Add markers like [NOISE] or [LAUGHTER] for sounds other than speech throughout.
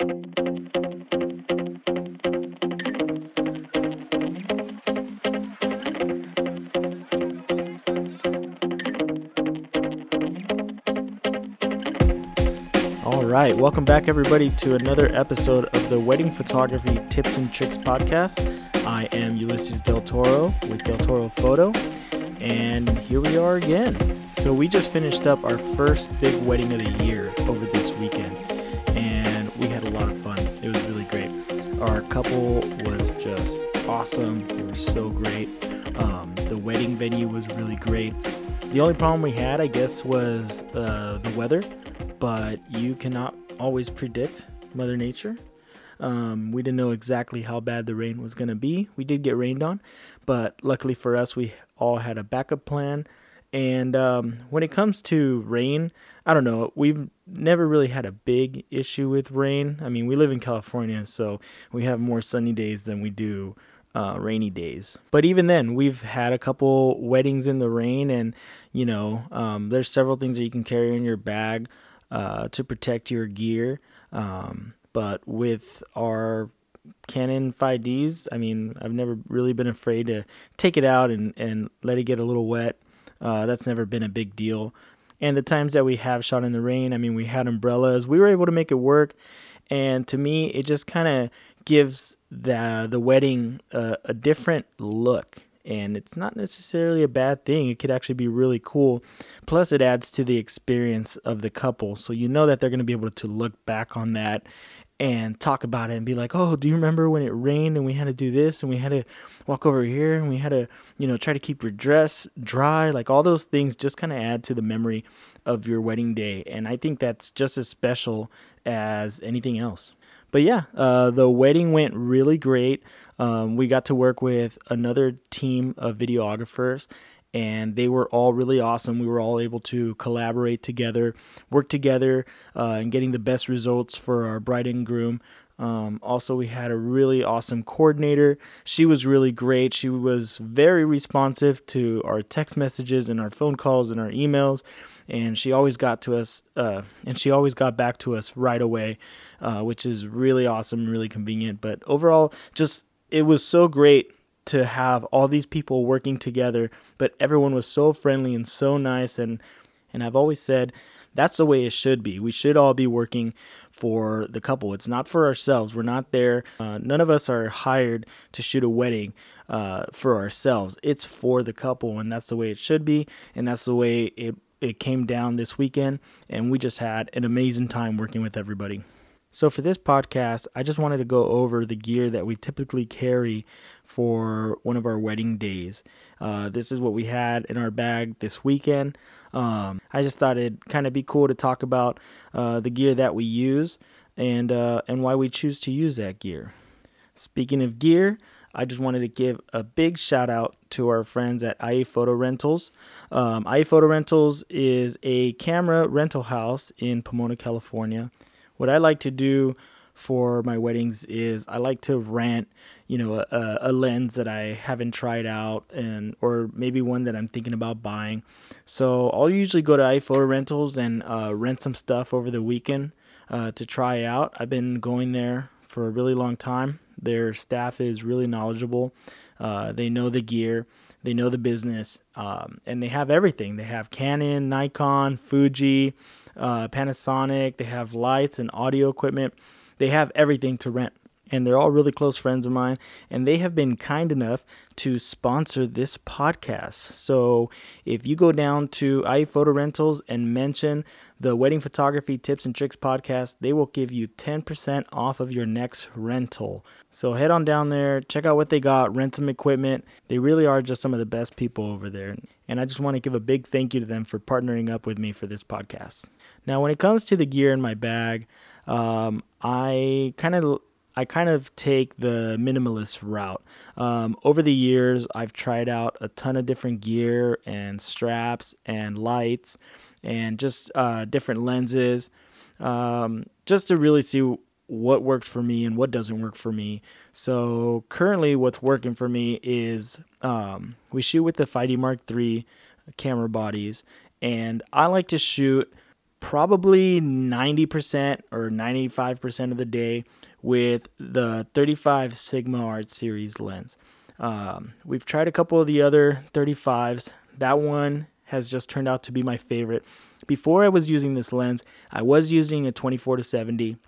All right, welcome back, everybody, to another episode of the Wedding Photography Tips and Tricks podcast. I am Ulysses Del Toro with Del Toro Photo, and here we are again. So, we just finished up our first big wedding of the year over this weekend, couple was just awesome, they were so great. Um, the wedding venue was really great. The only problem we had, I guess, was uh, the weather but you cannot always predict Mother Nature. Um, we didn't know exactly how bad the rain was going to be. We did get rained on, but luckily for us, we all had a backup plan. And um, when it comes to rain, I don't know. We've never really had a big issue with rain. I mean, we live in California, so we have more sunny days than we do uh, rainy days. But even then, we've had a couple weddings in the rain, and you know, um, there's several things that you can carry in your bag uh, to protect your gear. Um, but with our Canon 5Ds, I mean, I've never really been afraid to take it out and, and let it get a little wet. Uh, that's never been a big deal. And the times that we have shot in the rain, I mean, we had umbrellas. We were able to make it work. And to me, it just kind of gives the the wedding a, a different look and it's not necessarily a bad thing. It could actually be really cool. Plus, it adds to the experience of the couple. So you know that they're going to be able to look back on that and talk about it and be like, oh, do you remember when it rained and we had to do this and we had to walk over here and we had to, you know, try to keep your dress dry? Like all those things just kind of add to the memory of your wedding day. And I think that's just as special as anything else. But yeah, uh, the wedding went really great. Um, we got to work with another team of videographers, and they were all really awesome. We were all able to collaborate together, work together, uh, and getting the best results for our bride and groom. Um, also, we had a really awesome coordinator. She was really great. She was very responsive to our text messages and our phone calls and our emails, and she always got to us. Uh, and she always got back to us right away, uh, which is really awesome, really convenient. But overall, just it was so great to have all these people working together, but everyone was so friendly and so nice and and I've always said that's the way it should be. We should all be working for the couple. It's not for ourselves. We're not there. Uh, none of us are hired to shoot a wedding uh, for ourselves. It's for the couple, and that's the way it should be. And that's the way it it came down this weekend. And we just had an amazing time working with everybody. So, for this podcast, I just wanted to go over the gear that we typically carry for one of our wedding days. Uh, this is what we had in our bag this weekend. Um, I just thought it'd kind of be cool to talk about uh, the gear that we use and uh, and why we choose to use that gear. Speaking of gear, I just wanted to give a big shout out to our friends at IE Photo Rentals. Um, Photo Rentals is a camera rental house in Pomona, California what I like to do for my weddings is I like to rent, you know, a, a, lens that I haven't tried out and or maybe one that I'm thinking about buying. So I'll usually go to IE Photo Rentals and uh, rent some stuff over the weekend uh, to try out. I've been going there for a really long time. Their staff is really knowledgeable. Uh, they know the gear. They know the business, um, and they have everything. They have Canon, Nikon, Fuji, uh, Panasonic. They have lights and audio equipment. They have everything to rent. And they're all really close friends of mine. And they have been kind enough to sponsor this podcast. So if you go down to IE Photo Rentals and mention the Wedding Photography Tips and Tricks podcast, they will give you 10% off of your next rental. So head on down there, check out what they got, rent some equipment. They really are just some of the best people over there. And I just want to give a big thank you to them for partnering up with me for this podcast. Now, when it comes to the gear in my bag, um, I kind of I kind of take the minimalist route. Um, over the years, I've tried out a ton of different gear and straps and lights and just uh, different lenses um, just to really see what works for me and what doesn't work for me. So currently, what's working for me is um, we shoot with the 5D Mark III camera bodies, and I like to shoot probably 90% or 95% of the day with the 35 Sigma Art Series lens. Um, we've tried a couple of the other 35s. That one has just turned out to be my favorite. Before I was using this lens, I was using a 24 to 70.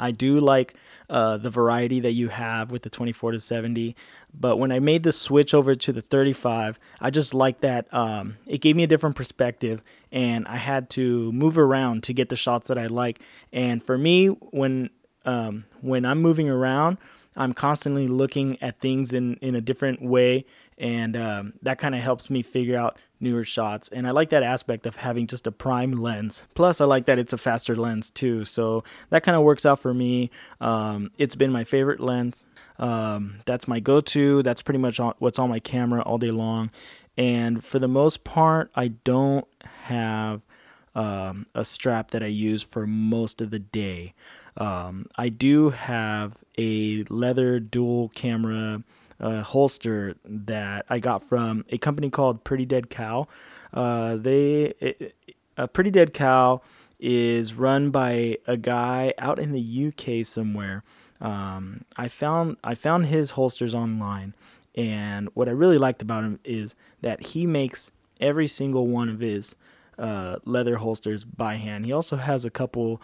I do like uh, the variety that you have with the 24 to 70, but when I made the switch over to the 35, I just like that. Um, it gave me a different perspective, and I had to move around to get the shots that I like. And for me, when um, when I'm moving around, I'm constantly looking at things in, in a different way, and um, that kind of helps me figure out newer shots. And I like that aspect of having just a prime lens. Plus, I like that it's a faster lens too, so that kind of works out for me. Um, it's been my favorite lens. Um, that's my go-to. That's pretty much what's on my camera all day long. And for the most part, I don't have um, a strap that I use for most of the day. Um, I do have a leather dual camera uh, holster that I got from a company called Pretty Dead Cow. Uh, they a Pretty Dead Cow is run by a guy out in the UK somewhere. Um, I found I found his holsters online, and what I really liked about him is that he makes every single one of his uh, leather holsters by hand. He also has a couple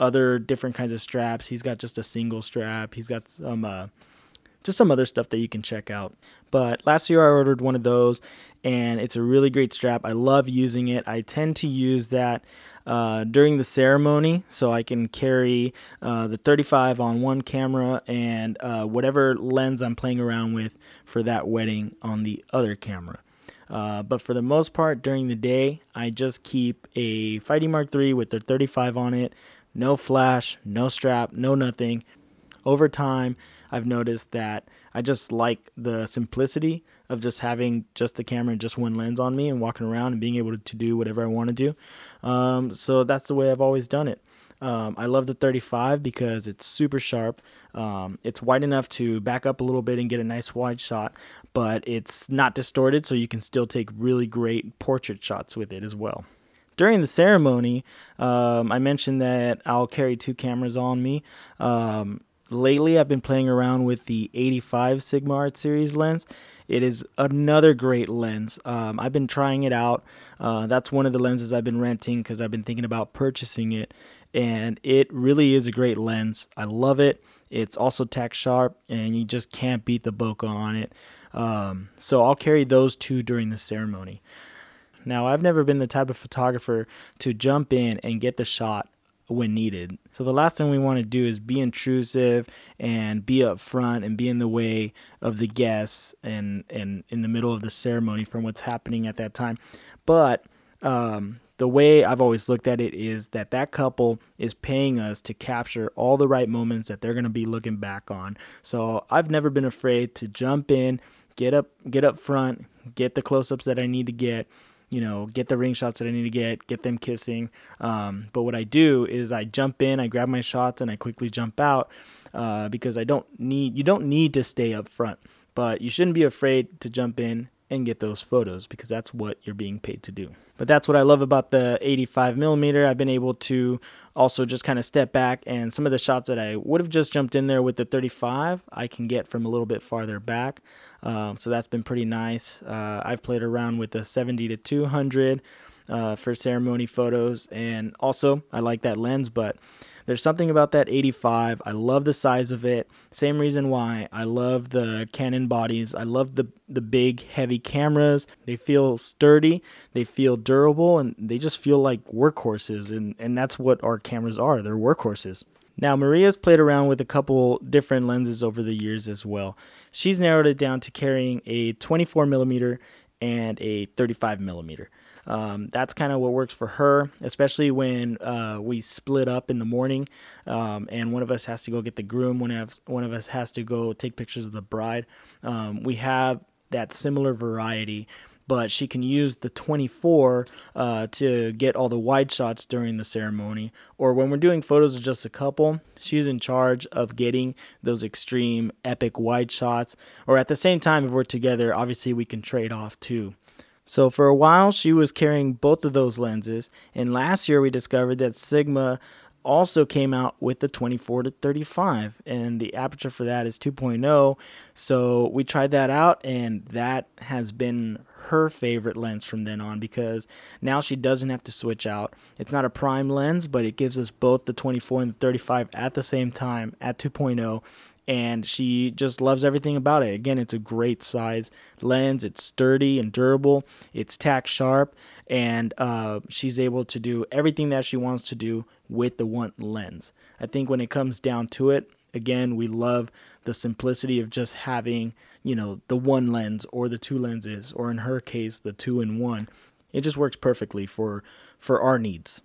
other different kinds of straps. He's got just a single strap. He's got some uh, just some other stuff that you can check out. But last year I ordered one of those, and it's a really great strap. I love using it. I tend to use that uh, during the ceremony, so I can carry uh, the 35 on one camera and uh, whatever lens I'm playing around with for that wedding on the other camera. Uh, but for the most part, during the day, I just keep a 5D Mark III with the 35 on it no flash, no strap, no nothing. Over time, I've noticed that I just like the simplicity of just having just the camera and just one lens on me and walking around and being able to do whatever I want to do. Um, so that's the way I've always done it. Um, I love the 35 because it's super sharp. Um, it's wide enough to back up a little bit and get a nice wide shot, but it's not distorted, so you can still take really great portrait shots with it as well during the ceremony, um, I mentioned that I'll carry two cameras on me. Um, lately, I've been playing around with the 85 Sigma Art Series lens. It is another great lens. Um, I've been trying it out. Uh, that's one of the lenses I've been renting because I've been thinking about purchasing it. And it really is a great lens. I love it. It's also tack sharp, and you just can't beat the bokeh on it. Um, so I'll carry those two during the ceremony. Now, I've never been the type of photographer to jump in and get the shot when needed. So the last thing we want to do is be intrusive and be up front and be in the way of the guests and and in the middle of the ceremony from what's happening at that time. But um, the way I've always looked at it is that that couple is paying us to capture all the right moments that they're going to be looking back on. So I've never been afraid to jump in, get up get up front, get the close-ups that I need to get you know, get the ring shots that I need to get, get them kissing. Um, but what I do is I jump in, I grab my shots, and I quickly jump out uh, because I don't need you don't need to stay up front, but you shouldn't be afraid to jump in and get those photos because that's what you're being paid to do. But that's what I love about the 85 millimeter. I've been able to also just kind of step back and some of the shots that I would have just jumped in there with the 35, I can get from a little bit farther back. Um, so that's been pretty nice. Uh, I've played around with the 70 to 200 uh, for ceremony photos, and also I like that lens, but there's something about that 85. I love the size of it. Same reason why I love the Canon bodies. I love the the big heavy cameras. They feel sturdy, they feel durable, and they just feel like workhorses. And and that's what our cameras are. They're workhorses. Now, Maria's played around with a couple different lenses over the years as well. She's narrowed it down to carrying a 24 millimeter and a 35 millimeter. Um, that's kind of what works for her, especially when uh, we split up in the morning um, and one of us has to go get the groom, one of, one of us has to go take pictures of the bride. Um, we have that similar variety but she can use the 24 uh, to get all the wide shots during the ceremony. Or when we're doing photos of just a couple, she's in charge of getting those extreme epic wide shots. Or at the same time, if we're together, obviously we can trade off too. So for a while, she was carrying both of those lenses, and last year we discovered that Sigma also came out with the 24 to 35 and the aperture for that is 2.0 so we tried that out and that has been her favorite lens from then on because now she doesn't have to switch out. It's not a prime lens but it gives us both the 24 and the 35 at the same time at 2.0 and she just loves everything about it. Again, it's a great size lens. It's sturdy and durable. It's tack sharp, and uh, she's able to do everything that she wants to do with the one lens. I think when it comes down to it, again, we love the simplicity of just having, you know, the one lens or the two lenses, or in her case, the two in one. It just works perfectly for for our needs.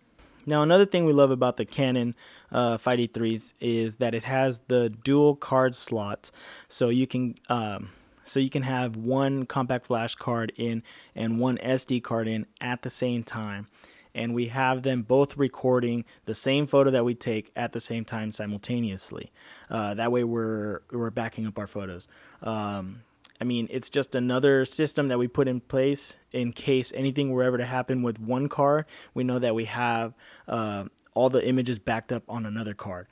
Now, another thing we love about the Canon uh, 5D3s is that it has the dual card slots, so you can um, so you can have one compact flash card in and one SD card in at the same time and we have them both recording the same photo that we take at the same time simultaneously. Uh, that way, we're we're backing up our photos. Um, I mean, it's just another system that we put in place in case anything were ever to happen with one card. We know that we have uh, all the images backed up on another card,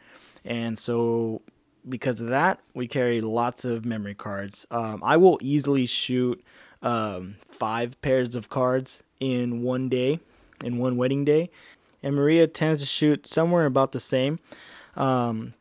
and so because of that, we carry lots of memory cards. Um, I will easily shoot um, five pairs of cards in one day in one wedding day, and Maria tends to shoot somewhere about the same. Um,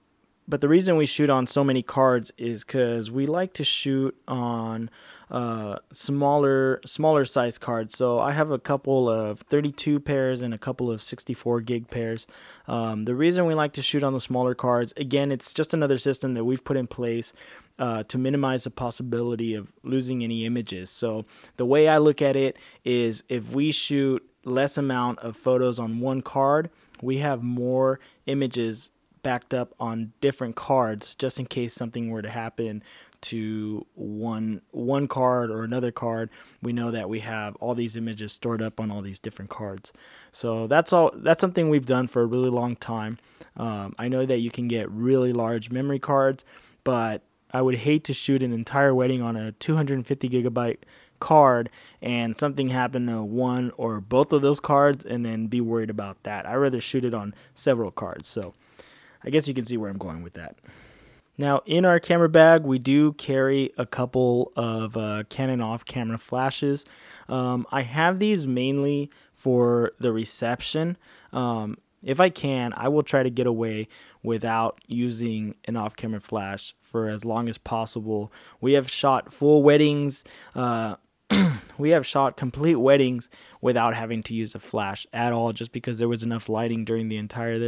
but the reason we shoot on so many cards is because we like to shoot on uh, smaller smaller size cards. So I have a couple of 32 pairs and a couple of 64 gig pairs. Um, the reason we like to shoot on the smaller cards, again, it's just another system that we've put in place uh, to minimize the possibility of losing any images. So the way I look at it is if we shoot less amount of photos on one card, we have more images backed up on different cards just in case something were to happen to one one card or another card we know that we have all these images stored up on all these different cards so that's all that's something we've done for a really long time um, i know that you can get really large memory cards but i would hate to shoot an entire wedding on a 250 gigabyte card and something happened to one or both of those cards and then be worried about that. I rather shoot it on several cards. So I guess you can see where I'm going with that. Now, in our camera bag, we do carry a couple of uh, Canon off camera flashes. Um, I have these mainly for the reception. Um, if I can, I will try to get away without using an off camera flash for as long as possible. We have shot full weddings. Uh, [CLEARS THROAT] we have shot complete weddings without having to use a flash at all, just because there was enough lighting during the entire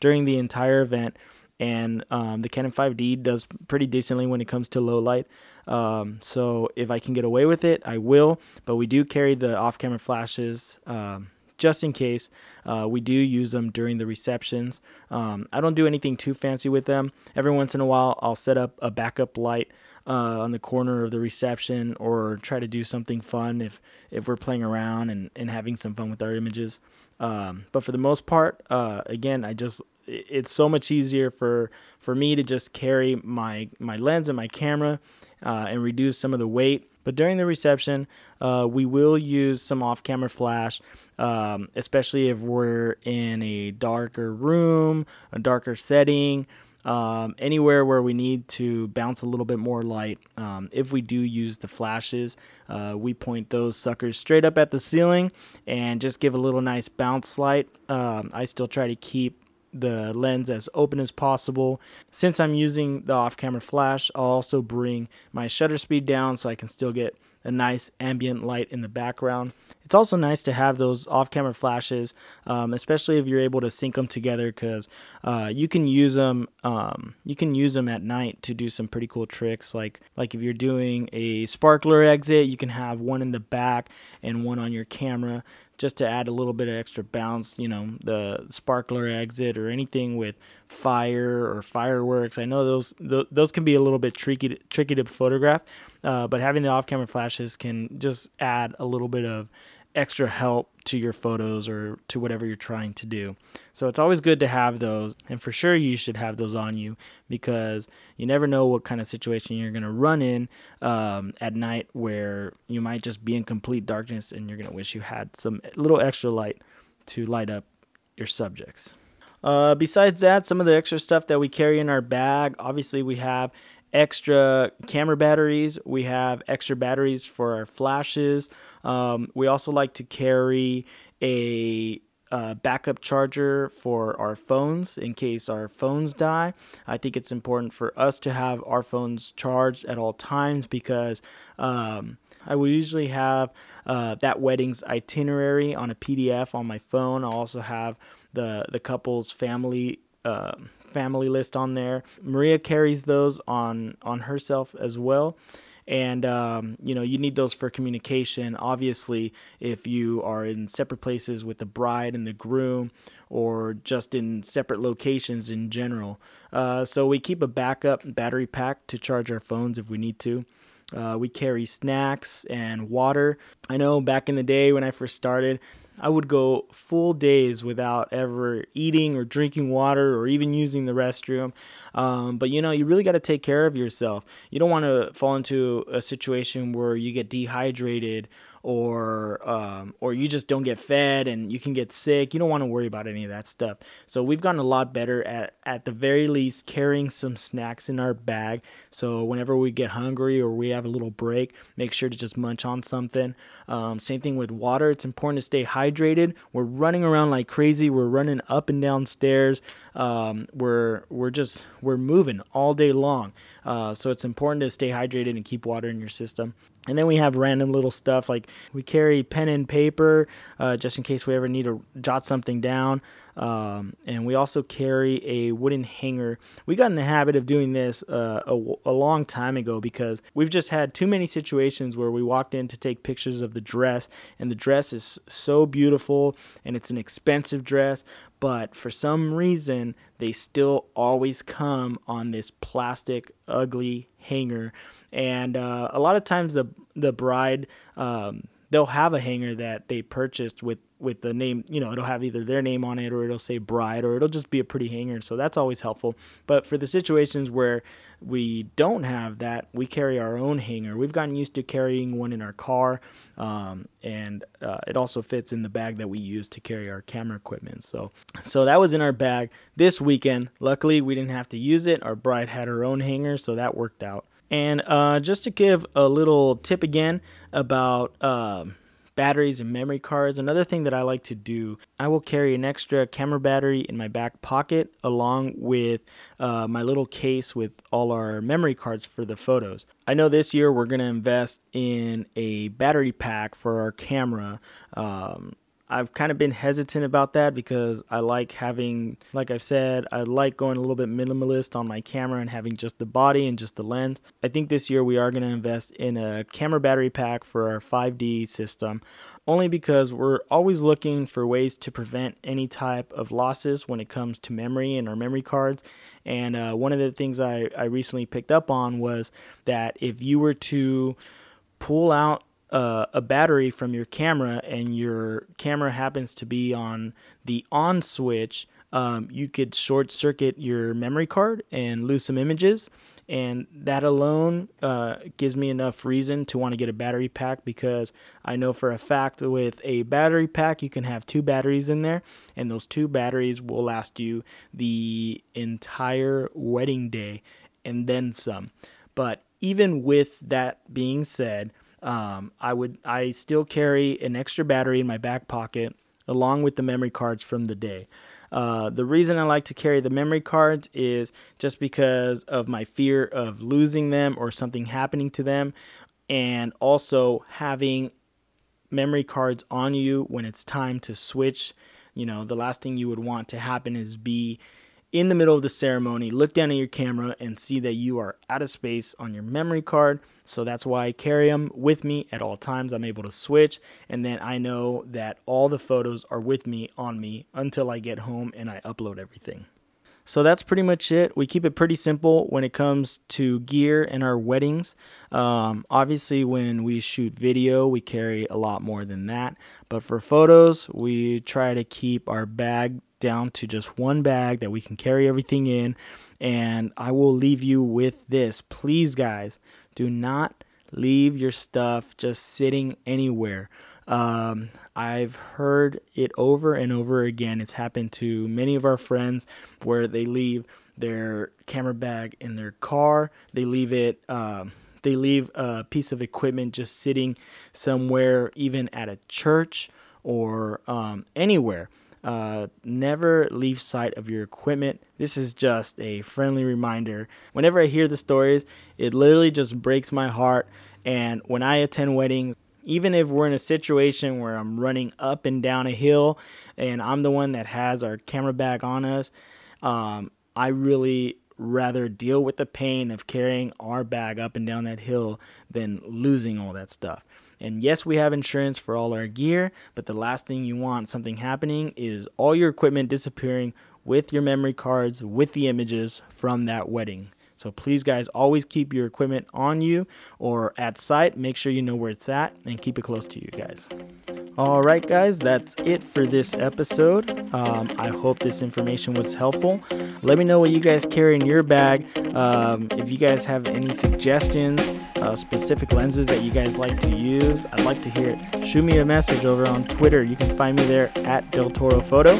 during the entire event. And um, the Canon 5D does pretty decently when it comes to low light. Um, so if I can get away with it, I will. But we do carry the off-camera flashes. Um, just in case. Uh, we do use them during the receptions. Um, I don't do anything too fancy with them. Every once in a while, I'll set up a backup light uh, on the corner of the reception or try to do something fun if if we're playing around and, and having some fun with our images. Um, but for the most part, uh, again, I just it's so much easier for for me to just carry my my lens and my camera uh, and reduce some of the weight. But during the reception, uh, we will use some off-camera flash, um, especially if we're in a darker room, a darker setting um, anywhere where we need to bounce a little bit more light. Um, if we do use the flashes, uh, we point those suckers straight up at the ceiling and just give a little nice bounce light. Um, I still try to keep the lens as open as possible. Since I'm using the off camera flash, I'll also bring my shutter speed down so I can still get a nice ambient light in the background. It's also nice to have those off-camera flashes, um, especially if you're able to sync them together, because uh, you can use them. Um, you can use them at night to do some pretty cool tricks. Like like if you're doing a sparkler exit, you can have one in the back and one on your camera just to add a little bit of extra bounce, you know, the sparkler exit or anything with fire or fireworks. I know those those can be a little bit tricky to, tricky to photograph, uh, but having the off-camera flashes can just add a little bit of extra help to your photos or to whatever you're trying to do. So it's always good to have those, and for sure you should have those on you because you never know what kind of situation you're going to run in um, at night where you might just be in complete darkness and you're going to wish you had some little extra light to light up your subjects. Uh, besides that, some of the extra stuff that we carry in our bag, obviously we have extra camera batteries. We have extra batteries for our flashes. Um, we also like to carry a uh, backup charger for our phones in case our phones die. I think it's important for us to have our phones charged at all times because um, I will usually have uh, that wedding's itinerary on a PDF on my phone. I'll also have the the couple's family. Uh, family list on there. Maria carries those on on herself as well. And um, you know you need those for communication. Obviously, if you are in separate places with the bride and the groom, or just in separate locations in general. Uh, so we keep a backup battery pack to charge our phones if we need to. Uh, we carry snacks and water. I know back in the day when I first started, I would go full days without ever eating or drinking water or even using the restroom. Um, but you know, you really got to take care of yourself. You don't want to fall into a situation where you get dehydrated or um, or you just don't get fed and you can get sick. You don't want to worry about any of that stuff. So we've gotten a lot better at at the very least carrying some snacks in our bag. So whenever we get hungry or we have a little break, make sure to just munch on something. Um, same thing with water. It's important to stay hydrated. We're running around like crazy. We're running up and down stairs. Um, we're we're just we're moving all day long. Uh, so it's important to stay hydrated and keep water in your system. And then we have random little stuff like we carry pen and paper uh, just in case we ever need to jot something down. Um, and we also carry a wooden hanger. We got in the habit of doing this uh, a, a, long time ago because we've just had too many situations where we walked in to take pictures of the dress, and the dress is so beautiful and it's an expensive dress, but for some reason they still always come on this plastic, ugly hanger and uh, a lot of times the the bride um, they'll have a hanger that they purchased with with the name you know it'll have either their name on it or it'll say bride or it'll just be a pretty hanger. So that's always helpful. But for the situations where we don't have that we carry our own hanger. We've gotten used to carrying one in our car um, and uh, it also fits in the bag that we use to carry our camera equipment. So so that was in our bag this weekend. Luckily we didn't have to use it. Our bride had her own hanger so that worked out. And uh, just to give a little tip again about uh, batteries and memory cards, another thing that I like to do, I will carry an extra camera battery in my back pocket along with uh, my little case with all our memory cards for the photos. I know this year we're going to invest in a battery pack for our camera. Um, I've kind of been hesitant about that because I like having, like I've said, I like going a little bit minimalist on my camera and having just the body and just the lens. I think this year we are going to invest in a camera battery pack for our 5D system, only because we're always looking for ways to prevent any type of losses when it comes to memory and our memory cards. And uh, one of the things I, I recently picked up on was that if you were to pull out uh, a battery from your camera and your camera happens to be on the on switch, um, you could short circuit your memory card and lose some images. And that alone uh, gives me enough reason to want to get a battery pack because I know for a fact with a battery pack, you can have two batteries in there, and those two batteries will last you the entire wedding day and then some. But even with that being said, um, I would I still carry an extra battery in my back pocket along with the memory cards from the day. Uh, the reason I like to carry the memory cards is just because of my fear of losing them or something happening to them, and also having memory cards on you when it's time to switch. You know, the last thing you would want to happen is be in the middle of the ceremony, look down at your camera and see that you are out of space on your memory card. So that's why I carry them with me at all times. I'm able to switch, and then I know that all the photos are with me on me until I get home and I upload everything. So that's pretty much it. We keep it pretty simple when it comes to gear in our weddings. Um, obviously, when we shoot video, we carry a lot more than that. But for photos, we try to keep our bag down to just one bag that we can carry everything in. And I will leave you with this. Please, guys, do not leave your stuff just sitting anywhere. Um, I've heard it over and over again. It's happened to many of our friends where they leave their camera bag in their car. They leave it. Um, they leave a piece of equipment just sitting somewhere, even at a church or um, anywhere. Uh, never leave sight of your equipment. This is just a friendly reminder. Whenever I hear the stories, it literally just breaks my heart. And when I attend weddings, even if we're in a situation where I'm running up and down a hill and I'm the one that has our camera bag on us, um, I really rather deal with the pain of carrying our bag up and down that hill than losing all that stuff. And yes, we have insurance for all our gear, but the last thing you want something happening is all your equipment disappearing with your memory cards, with the images from that wedding. So please, guys, always keep your equipment on you or at site. Make sure you know where it's at and keep it close to you guys. All right, guys, that's it for this episode. Um, I hope this information was helpful. Let me know what you guys carry in your bag. Um, if you guys have any suggestions, uh, specific lenses that you guys like to use, I'd like to hear it. Shoot me a message over on Twitter. You can find me there at Del Toro Photo.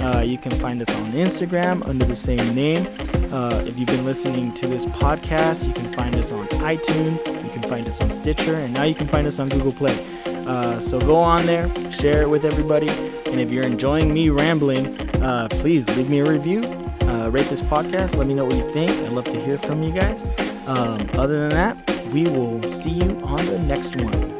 Uh, you can find us on Instagram under the same name. Uh, if you've been listening to this podcast, you can find us on iTunes, you can find us on Stitcher, and now you can find us on Google Play. Uh, so go on there, share it with everybody, and if you're enjoying me rambling, uh, please leave me a review, uh, rate this podcast, let me know what you think. I'd love to hear from you guys. Um, other than that, we will see you on the next one.